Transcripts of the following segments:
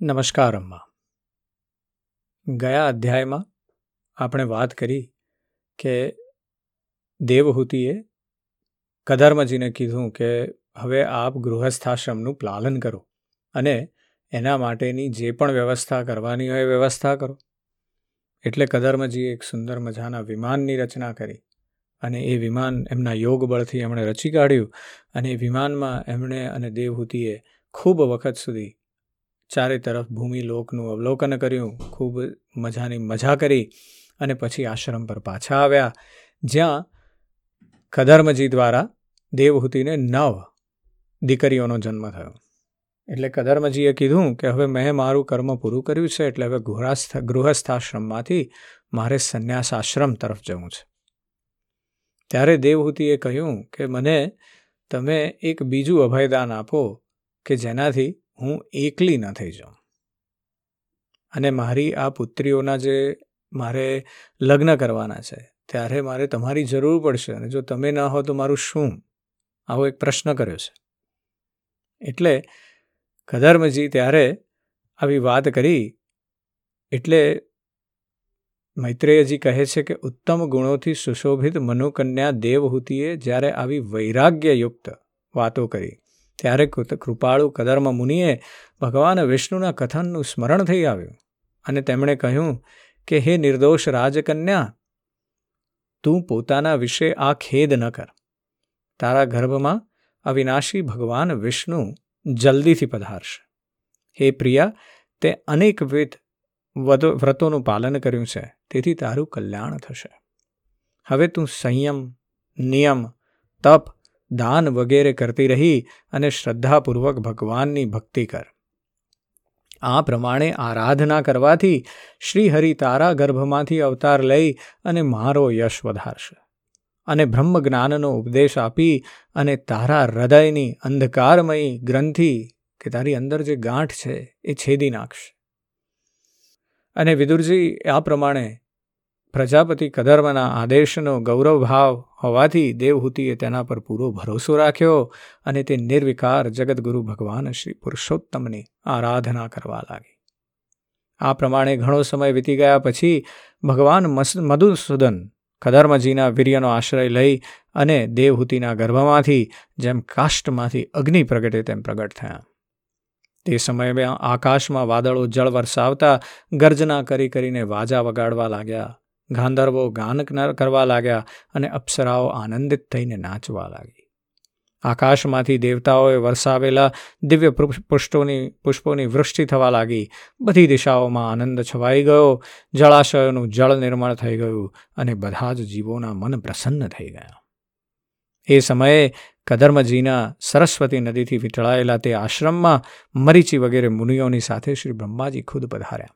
નમસ્કાર, અમ્મા. ગયા અધ્યાયમાં આપણે વાત કરી કે દેવહૂતિએ કદર્મજીને કીધું કે હવે આપ ગૃહસ્થાશ્રમનું પાલન કરો અને એના માટેની જે પણ વ્યવસ્થા કરવાની હોય વ્યવસ્થા કરો. એટલે કદર્મજીએ એક સુંદર મજાના વિમાનની રચના કરી અને એ વિમાન એમના યોગ બળથી એમણે રચી કાઢ્યું અને એ વિમાનમાં એમણે અને દેવહૂતિએ ખૂબ વખત સુધી ચારે તરફ ભૂમિલોકનું અવલોકન કર્યું, ખૂબ મજાની મજા કરી અને પછી આશ્રમ પર પાછા આવ્યા, જ્યાં કદર્મજી દ્વારા દેવહૂતિને નવ દીકરીઓનો જન્મ થયો. એટલે કદર્મજીએ કીધું કે હવે મેં મારું કર્મ પૂરું કર્યું છે, એટલે હવે ગૃહસ્થ, ગૃહસ્થાશ્રમમાંથી મારે સંન્યાસ આશ્રમ તરફ જવું છે. ત્યારે દેવહૂતિએ કહ્યું કે મને તમે એક બીજું અભયદાન આપો કે જેનાથી હું એકલી ન થઈ જાઉં. અને મારી આ પુત્રીઓના જે મારે લગ્ન કરવાના છે, ત્યારે મારે તમારી જરૂર પડશે અને જો તમે ન હો તો મારું શું? આવો એક પ્રશ્ન કર્યો છે. એટલે કદર્મજી ત્યારે આવી વાત કરી, એટલે મૈત્રેયજી કહે છે કે ઉત્તમ ગુણોથી સુશોભિત મનુકન્યા દેવહૂતિએ જ્યારે આવી વૈરાગ્યયુક્ત વાતો કરી. ત્યારે કૃપાળુ કદર્મ મુનિએ ભગવાન વિષ્ણુના કથનનું સ્મરણ થઈ આવ્યું અને તેમણે કહ્યું કે, હે નિર્દોષ રાજકન્યા, તું પોતાના વિશે આ ખેદ ન કર. તારા ગર્ભમાં અવિનાશી ભગવાન વિષ્ણુ જલ્દીથી પધારશે. હે પ્રિયા, તે અનેકવિધ વ્રતોનું પાલન કર્યું છે, તેથી તારું કલ્યાણ થશે. હવે તું સંયમ, નિયમ, તપ દાન વગેરે કરતી રહી અને શ્રદ્ધાપૂર્વક ભગવાનની ભક્તિ કર. આ પ્રમાણે આરાધના કરવાથી શ્રીહરિ તારા ગર્ભમાંથી અવતાર લઈ અને મારો યશ વધારશે. અને બ્રહ્મ જ્ઞાનનો ઉપદેશ આપી અને તારા હૃદયની અંધકારમયી ગ્રંથિ કે તારી અંદર જે ગાંઠ છે એ છેદી નાખશે. અને વિદુરજી, આ પ્રમાણે પ્રજાપતિ કદર્મના આદેશનો ગૌરવભાવ હોવાથી દેવહૂતિએ તેના પર પૂરો ભરોસો રાખ્યો અને તે નિર્વિકાર જગદગુરુ ભગવાન શ્રી પુરુષોત્તમની આરાધના કરવા લાગી. આ પ્રમાણે ઘણો સમય વીતી ગયા પછી ભગવાન મધુસૂદન કદર્મજીના વીર્યનો આશ્રય લઈ અને દેવહૂતિના ગર્ભમાંથી જેમ કાષ્ટમાંથી અગ્નિ પ્રગટે તેમ પ્રગટ થયા. તે સમયે આકાશમાં વાદળો જળ વરસાવતા ગર્જના કરી કરીને વાજા વગાડવા લાગ્યા. ગાંધર્વો ગાન કરવા લાગ્યા અને અપ્સરાઓ આનંદિત થઈને નાચવા લાગી. આકાશમાંથી દેવતાઓએ વરસાવેલા દિવ્ય પુષ્પોની પુષ્પોની વૃષ્ટિ થવા લાગી. બધી દિશાઓમાં આનંદ છવાઈ ગયો. જળાશયોનું જળ નિર્મળ થઈ ગયું અને બધા જ જીવોના મન પ્રસન્ન થઈ ગયા. એ સમયે કદર્મજીના સરસ્વતી નદીથી વીંટળાયેલા તે આશ્રમમાં મરીચી વગેરે મુનિઓની સાથે શ્રી બ્રહ્માજી ખુદ પધાર્યા.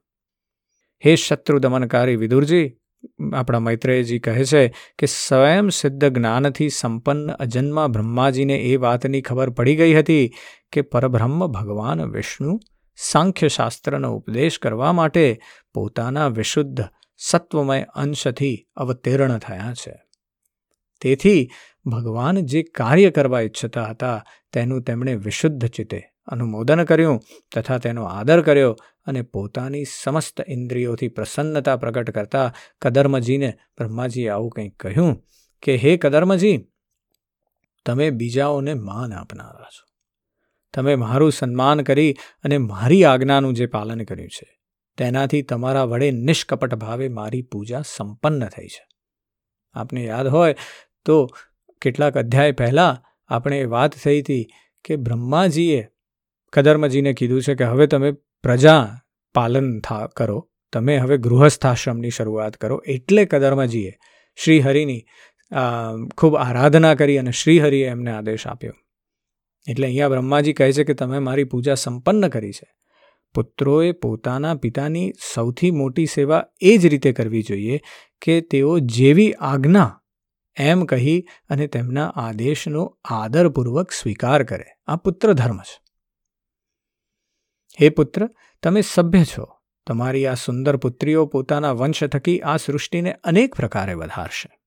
હે શત્રુ દમનકારી વિદુરજી આપણા મૈત્રેયજી કહે છે કે સ્વયં સિદ્ધ જ્ઞાનથી સંપન્ન અજન્મા બ્રહ્માજીને એ વાતની ખબર પડી ગઈ હતી કે પરબ્રહ્મ ભગવાન વિષ્ણુ સાંખ્યશાસ્ત્રનો ઉપદેશ કરવા માટે પોતાના વિશુદ્ધ સત્વમય અંશથી અવતીર્ણ થયા છે. તેથી ભગવાન જે કાર્ય કરવા ઈચ્છતા હતા તેનું તેમણે વિશુદ્ધ ચિત્તે અનુમોદન કર્યું તથા તેનો આદર કર્યો અને પોતાની સમસ્ત ઇન્દ્રિયોથી પ્રસન્નતા પ્રગટ કરતા કદર્મજીને બ્રહ્માજીએ આવું કંઈક કહ્યું કે, હે કદર્મજી, તમે બીજાઓને માન આપનારા છો. તમે મારું સન્માન કરી અને મારી આજ્ઞાનું જે પાલન કર્યું છે, તેનાથી તમારા વડે નિષ્કપટ ભાવે મારી પૂજા સંપન્ન થઈ છે. આપને યાદ હોય તો કેટલાક અધ્યાય પહેલાં આપણે વાત થઈ હતી કે બ્રહ્માજીએ કદર્મજીને કીધું છે કે હવે તમે પ્રજા પાલન થા કરો, તમે હવે ગૃહસ્થાશ્રમની શરૂઆત કરો. એટલે કદર્મજીએ શ્રીહરિની ખૂબ આરાધના કરી અને શ્રીહરિએ એમને આદેશ આપ્યો. એટલે અહીંયા બ્રહ્માજી કહે છે કે તમે મારી પૂજા સંપન્ન કરી છે. પુત્રોએ પોતાના પિતાની સૌથી મોટી સેવા એ જ રીતે કરવી જોઈએ કે તેઓ જેવી આજ્ઞા એમ કહી અને તેમના આદેશનો આદરપૂર્વક સ્વીકાર કરે. આ પુત્ર ધર્મ છે. હે પુત્ર, તમે સભ્ય છો. તમારી આ સુંદર પુત્રીઓ પોતાના વંશ થકી આ સૃષ્ટિને અનેક પ્રકારે વધારશે.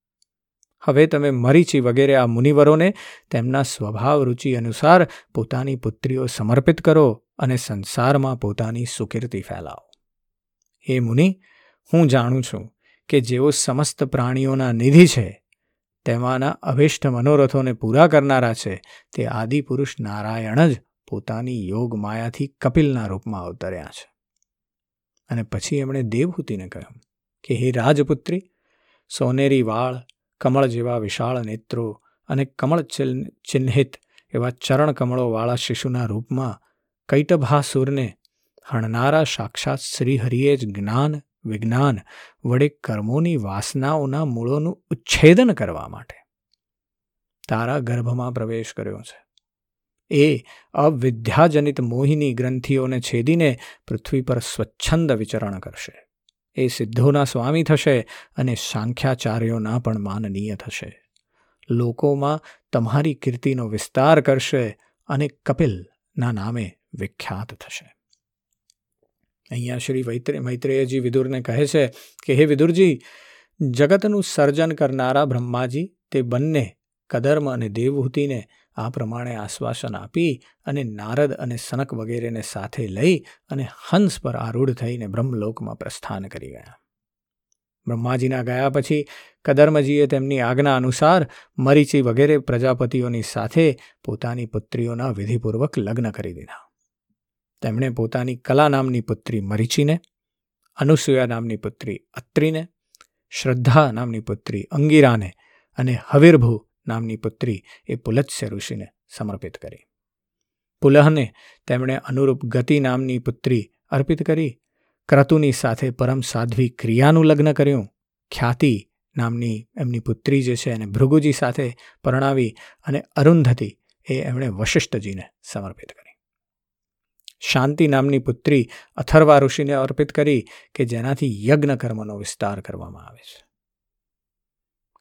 હવે તમે મરીચી વગેરે આ મુનિવરોને તેમના સ્વભાવ રુચિ અનુસાર પોતાની પુત્રીઓ સમર્પિત કરો અને સંસારમાં પોતાની સુકીર્તિ ફેલાવો. હે મુનિ, હું જાણું છું કે જેઓ સમસ્ત પ્રાણીઓના નિધિ છે, તેમાંના અભિષ્ટ મનોરથોને પૂરા કરનારા છે, તે આદિપુરુષ નારાયણ જ પોતાની યોગ માયાથી કપિલના રૂપમાં અવતર્યા છે. અને પછી એમણે દેવહૂતિને કહ્યું કે, હે રાજપુત્રી, સોનેરી વાળ, કમળ જેવા વિશાળ નેત્રો અને કમળ ચિહ્નિત એવા ચરણ કમળોવાળા શિશુના રૂપમાં કૈટભાસુરને હણનારા સાક્ષાત શ્રીહરિએ જ જ્ઞાન, વિજ્ઞાન વડે કર્મોની વાસનાઓના મૂળોનું ઉચ્છેદન કરવા માટે તારા ગર્ભમાં પ્રવેશ કર્યો છે. એ અવિદ્યાજનિત મોહિની ગ્રંથિઓને છેદીને પૃથ્વી પર સ્વચ્છંદ વિચરણ કરશે. એ સિદ્ધોના સ્વામી થશે અને સાંખ્યાચાર્યોના પણ માનનીય થશે. લોકોમાં તમારી કીર્તિનો વિસ્તાર કરશે અને કપિલના નામે વિખ્યાત થશે. અહીંયા શ્રી વૈત્રે, મૈત્રેયજી વિદુરને કહે છે કે, હે વિદુરજી, જગતનું સર્જન કરનારા બ્રહ્માજી, તે બંને કદર્મ અને દેવહૂતિને આ પ્રમાણે આશ્વાસન આપી અને નારદ અને સનક વગેરેને સાથે લઈ અને હંસ પર આરૂઢ થઈને બ્રહ્મલોકમાં પ્રસ્થાન કરી ગયા. બ્રહ્માજીના ગયા પછી કદર્મજીએ તેમની આજ્ઞા અનુસાર મરીચી વગેરે પ્રજાપતિઓની સાથે પોતાની પુત્રીઓના વિધિપૂર્વક લગ્ન કરી દીધા. તેમણે પોતાની કલા નામની પુત્રી મરીચીને, અનુસૂયા નામની પુત્રી અત્રિને, શ્રદ્ધા નામની પુત્રી અંગીરાને અને હવિર્ભુ નામની પુત્રી એ પુલત્સ્ય ઋષિને સમર્પિત કરી. પુલહને તેમણે અનુરૂપ ગતિ નામની પુત્રી અર્પિત કરી, ક્રતુની સાથે પરમ સાધ્વી ક્રિયાનું લગ્ન કર્યું, ખ્યાતિ નામની એમની પુત્રી જે છે એને ભૃગુજી સાથે પરણાવી અને અરુંધતી એ એમણે વશિષ્ઠજીને સમર્પિત કરી. શાંતિ નામની પુત્રી અથર્વા ઋષિને અર્પિત કરી કે જેનાથી યજ્ઞ કર્મનો વિસ્તાર કરવામાં આવે છે.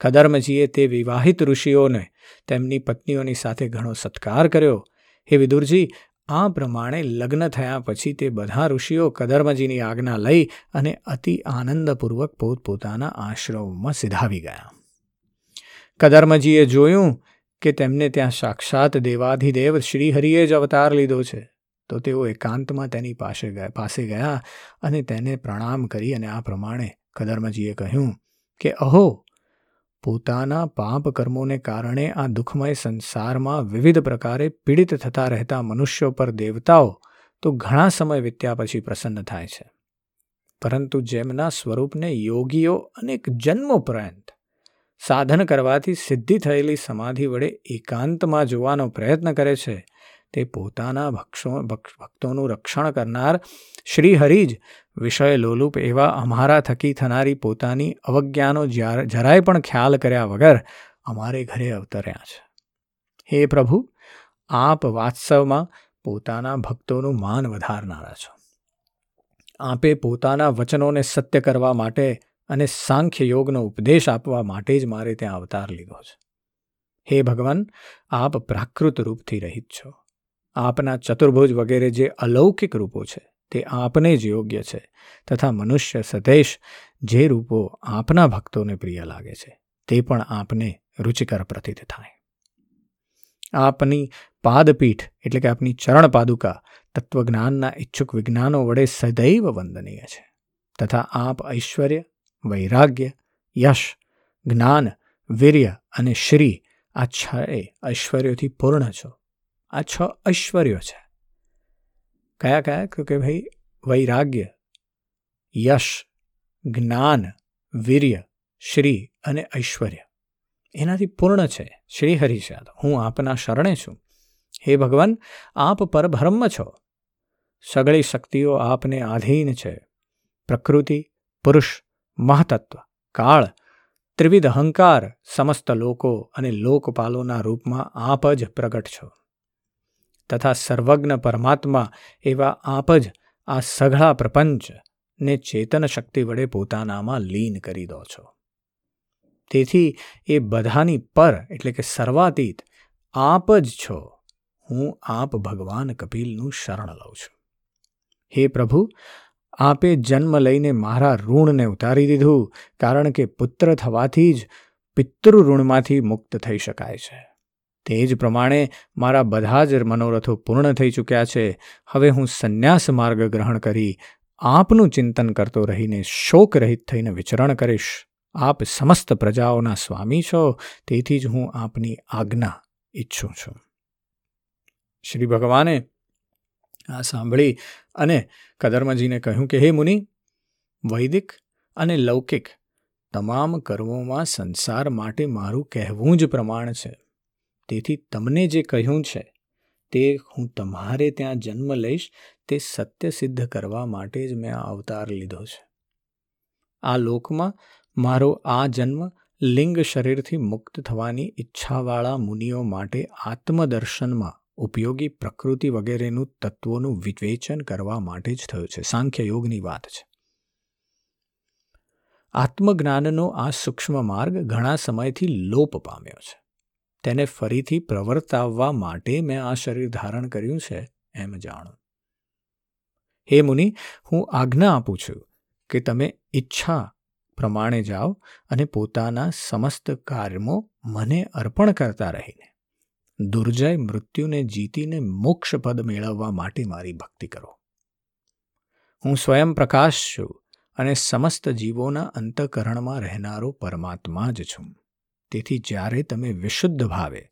કદર્મજીએ તે વિવાહિત ઋષિઓને તેમની પત્નીઓની સાથે ઘણો સત્કાર કર્યો. હે વિદુરજી, આ પ્રમાણે લગ્ન થયા પછી તે બધા ઋષિઓ કદર્મજીની આજ્ઞા લઈ અને અતિ આનંદપૂર્વક પોતપોતાના આશ્રમમાં સિધાવી ગયા. કદર્મજીએ જોયું કે તેમને ત્યાં સાક્ષાત દેવાધિદેવ શ્રીહરિએ જ અવતાર લીધો છે. તો તેઓ એકાંતમાં તેની પાસે પાસે ગયા અને તેને પ્રણામ કરી અને આ પ્રમાણે કદર્મજીએ કહ્યું કે, અહો પોતાના પાપ કર્મોને કારણે આ દુઃખમય સંસારમાં વિવિધ પ્રકારે પીડિત થતા રહેતા મનુષ્યો પર દેવતાઓ તો ઘણા સમય વીત્યા પછી પ્રસન્ન થાય છે. પરંતુ જેમના સ્વરૂપને યોગીઓ અનેક જન્મોપરાંત સાધન કરવાથી સિદ્ધિ થયેલી સમાધિ વડે એકાંતમાં જોવાનો પ્રયત્ન કરે છે તે પોતાના ભક્ષો ભક્તોનું રક્ષણ કરનાર શ્રીહરિ જ વિષય લોલુપ એવા અમારા થકી થનારી પોતાની અવજ્ઞાનો જરાય પણ ખ્યાલ કર્યા વગર અમારે ઘરે અવતર્યા છે. હે પ્રભુ, આપ વાત્સવમાં પોતાના ભક્તોનું માન વધારનારા છો. આપે પોતાના વચનોને સત્ય કરવા માટે અને સાંખ્ય યોગનો ઉપદેશ આપવા માટે જ મારે ત્યાં અવતાર લીધો છે. હે ભગવાન, આપ પ્રાકૃત રૂપથી રહિત છો. આપના ચતુર્ભુજ વગેરે જે અલૌકિક રૂપો છે, તે આપને જ યોગ્ય છે તથા મનુષ્ય સદેશ જે રૂપો આપના ભક્તોને પ્રિય લાગે છે, તે પણ આપને રુચિકર પ્રતીત થાય. આપની પાદપીઠ એટલે કે આપની ચરણ પાદુકા તત્વજ્ઞાનના ઈચ્છુક વિજ્ઞાનો વડે સદૈવ વંદનીય છે તથા આપ ઐશ્વર્ય, વૈરાગ્ય, યશ, જ્ઞાન, વીર્ય અને શ્રી આ છ ઐશ્વર્યોથી પૂર્ણ છો. આ છ ઐશ્વર્યો છે. કયા કયા? કે ભાઈ, વૈરાગ્ય, યશ, જ્ઞાન, વીર્ય, શ્રી અને ઐશ્વર્ય. એનાથી પૂર્ણ છે. શ્રી હરિ છે હું આપના શરણે છું. હે ભગવાન, આપ પરબ્રહ્મ છો. સગળી શક્તિઓ આપને આધીન છે. પ્રકૃતિ, પુરુષ, મહતત્વ, કાળ, ત્રિવિધ અહંકાર, સમસ્ત લોકો અને લોકપાલોના રૂપમાં આપ જ પ્રગટ છો. તથા સર્વજ્ઞ પરમાત્મા એવા આપ જ આ સઘળા પ્રપંચને ચેતન શક્તિ વડે પોતાનામાં લીન કરી દો છો. તેથી એ બધાની પર એટલે કે સર્વાતીત આપ જ છો. હું આપ ભગવાન કપિલનું શરણ લઉં છું. હે પ્રભુ, આપે જન્મ લઈને મારા ઋણને ઉતારી દીધું કારણ કે પુત્ર થવાથી જ પિતૃ ઋણમાંથી મુક્ત થઈ શકાય છે. તે જ પ્રમાણે મારા બધા જ મનોરથો પૂર્ણ થઈ ચૂક્યા છે. હવે હું સંન્યાસ માર્ગ ગ્રહણ કરી આપનું ચિંતન કરતો રહીને શોકરહિત થઈને વિચરણ કરીશ. આપ સમસ્ત પ્રજાઓના સ્વામી છો, તેથી જ હું આપની આજ્ઞા ઈચ્છું છું. શ્રી ભગવાને આ સાંભળી અને કદર્મજીને કહ્યું કે, હે મુનિ, વૈદિક અને લૌકિક તમામ કર્મોમાં સંસાર માટે મારું કહેવું જ પ્રમાણ છે. તેથી તમને જે કહ્યું છે, તે હું તમારે ત્યાં જન્મ લઈશ, તે સત્ય સિદ્ધ કરવા માટે જ મેં આ અવતાર લીધો છે. આ લોકમાં મારો આ જન્મ લિંગ શરીરથી મુક્ત થવાની ઈચ્છાવાળા મુનિઓ માટે આત્મદર્શનમાં ઉપયોગી પ્રકૃતિ વગેરેનું તત્વોનું વિવેચન કરવા માટે જ થયો છે. સાંખ્ય યોગની વાત છે. આત્મજ્ઞાનનો આ સૂક્ષ્મ માર્ગ ઘણા સમયથી લોપ પામ્યો છે. તેને ફરીથી પ્રવર્તાવવા માટે મેં આ શરીર ધારણ કર્યું છે એમ જાણો. હે મુનિ, હું આજ્ઞા આપું છું કે તમે ઈચ્છા પ્રમાણે જાઓ અને પોતાના સમસ્ત કાર્યમો મને અર્પણ કરતા રહીને. દુર્જય મૃત્યુને જીતીને મોક્ષ પદ મેળવવા માટે મારી ભક્તિ કરો. હું સ્વયં પ્રકાશ છું અને સમસ્ત જીવોના અંતકરણમાં રહેનારો પરમાત્મા જ છું. તેથી જ્યારે તમે વિશુદ્ધ ભાવે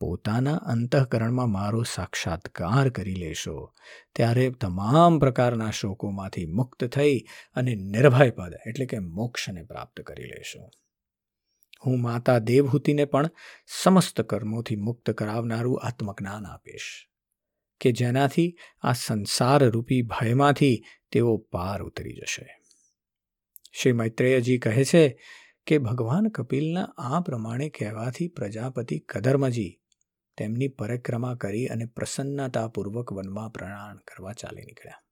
પોતાના અંતઃકરણમાં મારો સાક્ષાત્કાર કરી લેશો, ત્યારે તમામ પ્રકારના શોકોમાંથી મુક્ત થઈ અને નિર્ભય પદ, એટલે કે મોક્ષને પ્રાપ્ત કરી લેશો. હું માતા દેવહૂતિને પણ સમસ્ત કર્મોથી મુક્ત કરાવનારું આત્મજ્ઞાન આપીશ, કે જેનાથી આ સંસાર રૂપી ભયમાંથી તેઓ પાર ઉતરી જશે. શ્રી મૈત્રેયજી કહે છે કે ભગવાન કપિલના આ પ્રમાણે કહેવાથી પ્રજાપતિ કદર્મજી તેમની પરિક્રમા કરી અને પ્રસન્નતાપૂર્વક વનમાં પ્રણાણ કરવા ચાલી નીકળ્યા.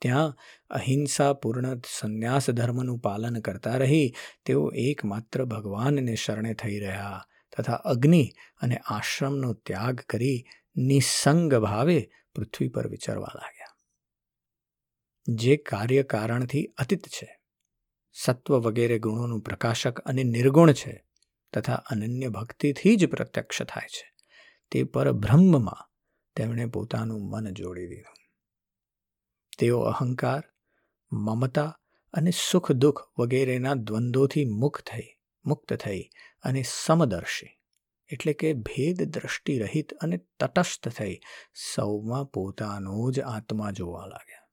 ત્યાં અહિંસાપૂર્ણ સંન્યાસ ધર્મનું પાલન કરતા રહી તેઓ એકમાત્ર ભગવાનને શરણે થઈ રહ્યા તથા અગ્નિ અને આશ્રમનો ત્યાગ કરી નિસંગ ભાવે પૃથ્વી પર વિચરવા લાગ્યા. જે કાર્યકારણથી અતિત છે. સત્વ વગેરે ગુણોનું પ્રકાશક અને નિર્ગુણ છે તથા અનન્ય ભક્તિથી જ પ્રત્યક્ષ થાય છે. તે પર બ્રહ્મમાં તેમણે પોતાનું મન જોડી દીધું. તેઓ અહંકાર, મમતા અને સુખ દુઃખ વગેરેના દ્વંદ્વોથી મુક્ત થઈ મુક્ત થઈ અને સમદર્શી એટલે કે ભેદ દ્રષ્ટિ રહિત અને તટસ્થ થઈ સૌમાં પોતાનો જ આત્મા જોવા લાગ્યા.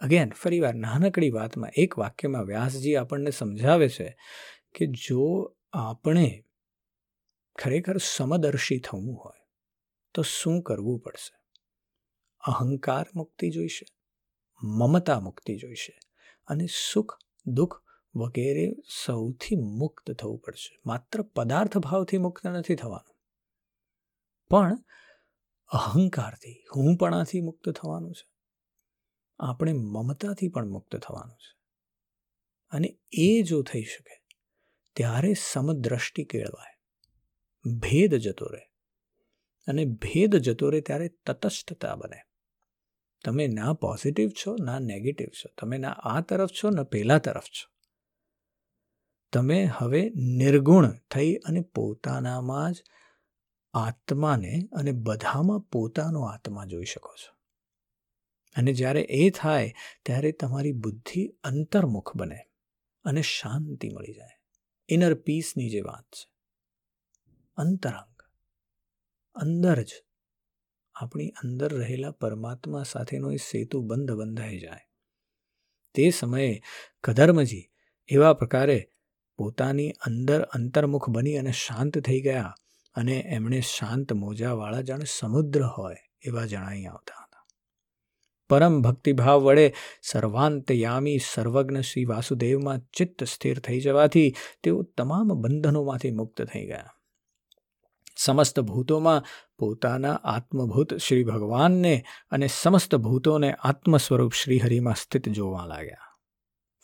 અગેન ફરીવાર નાનકડી વાતમાં એક વાક્યમાં વ્યાસજી આપણને સમજાવે છે કે જો આપણે ખરેખર સમદર્શી થવું હોય, તો શું કરવું પડશે? અહંકાર મુક્તિ જોઈશે, મમતા મુક્તિ જોઈશે અને સુખ, દુઃખ વગેરે સૌથી મુક્ત થવું પડશે. માત્ર પદાર્થ ભાવથી મુક્ત નથી થવાનું. પણ અહંકારથી, હુંપણાથી મુક્ત થવાનું છે. આપણે મમતાથી પણ મુક્ત થવાનું છે. અને એ જો થઈ શકે, ત્યારે સમદ્રષ્ટિ કેળવાય. ભેદ જતો રહે. અને ભેદ જતો રહે ત્યારે તટસ્થતા બને. તમે ના પોઝિટિવ છો, ના નેગેટિવ છો. તમે ના આ તરફ છો, ના પેલા તરફ છો. તમે હવે નિર્ગુણ થઈ અને પોતાનામાં જ આત્માને અને બધામાં પોતાનો આત્મા જોઈ શકો છો. અને જ્યારે એ થાય, ત્યારે તમારી બુદ્ધિ અંતર્મુખ બને અને શાંતિ મળી જાય. ઇનર પીસની જે વાત છે. અંતરંગ. અંદર જ આપણી અંદર રહેલા પરમાત્મા સાથેનો એ સેતુ બંધ બંધાઈ જાય. તે સમયે કધર્મજી એવા પ્રકારે પોતાની અંદર અંતર્મુખ બની અને શાંત થઈ ગયા અને એમણે શાંત મોજાવાળા જાણે સમુદ્ર હોય એવા જણાઈ આવતા. પરમ ભક્તિભાવ વડે સર્વાંતયામી સર્વજ્ઞ શ્રી વાસુદેવમાં ચિત્ત સ્થિર થઈ જવાથી તેઓ તમામ બંધનોમાંથી મુક્ત થઈ ગયા. સમસ્ત ભૂતોમાં પોતાના આત્મભૂત શ્રી ભગવાનને અને સમસ્ત ભૂતોને આત્મ સ્વરૂપ શ્રીહરિમાં સ્થિત જોવા લાગ્યા.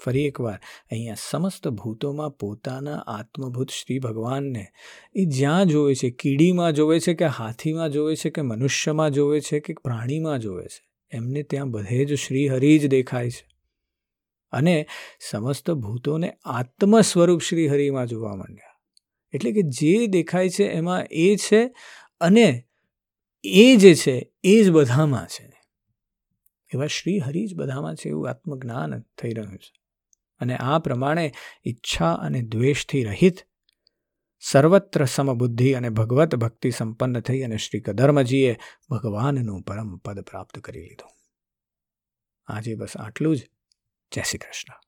ફરી એકવાર, અહીંયા સમસ્ત ભૂતોમાં પોતાના આત્મભૂત શ્રી ભગવાનને એ જ્યાં જોવે છે, કીડીમાં જોવે છે કે હાથીમાં જોવે છે કે મનુષ્યમાં જોવે છે કે પ્રાણીમાં જોવે છે? એમને ત્યાં બધે જ શ્રીહરિ જ દેખાય છે. અને સમસ્ત ભૂતોને આત્મ સ્વરૂપ શ્રીહરિમાં જોવા માંડ્યા. એટલે કે જે દેખાય છે એમાં એ છે અને એ જે છે એ જ બધામાં છે. એવા શ્રીહરિ જ બધામાં છે એવું આત્મજ્ઞાન થઈ રહ્યું છે. અને આ પ્રમાણે ઈચ્છા અને દ્વેષથી રહિત સર્વત્ર સમબુદ્ધિ અને ભગવત ભક્તિ સંપન્ન થઈ અને શ્રી કદર્મજીએ ભગવાનનું પરમ પદ પ્રાપ્ત કરી લીધું. આજે બસ આટલું જ. જય શ્રી કૃષ્ણ.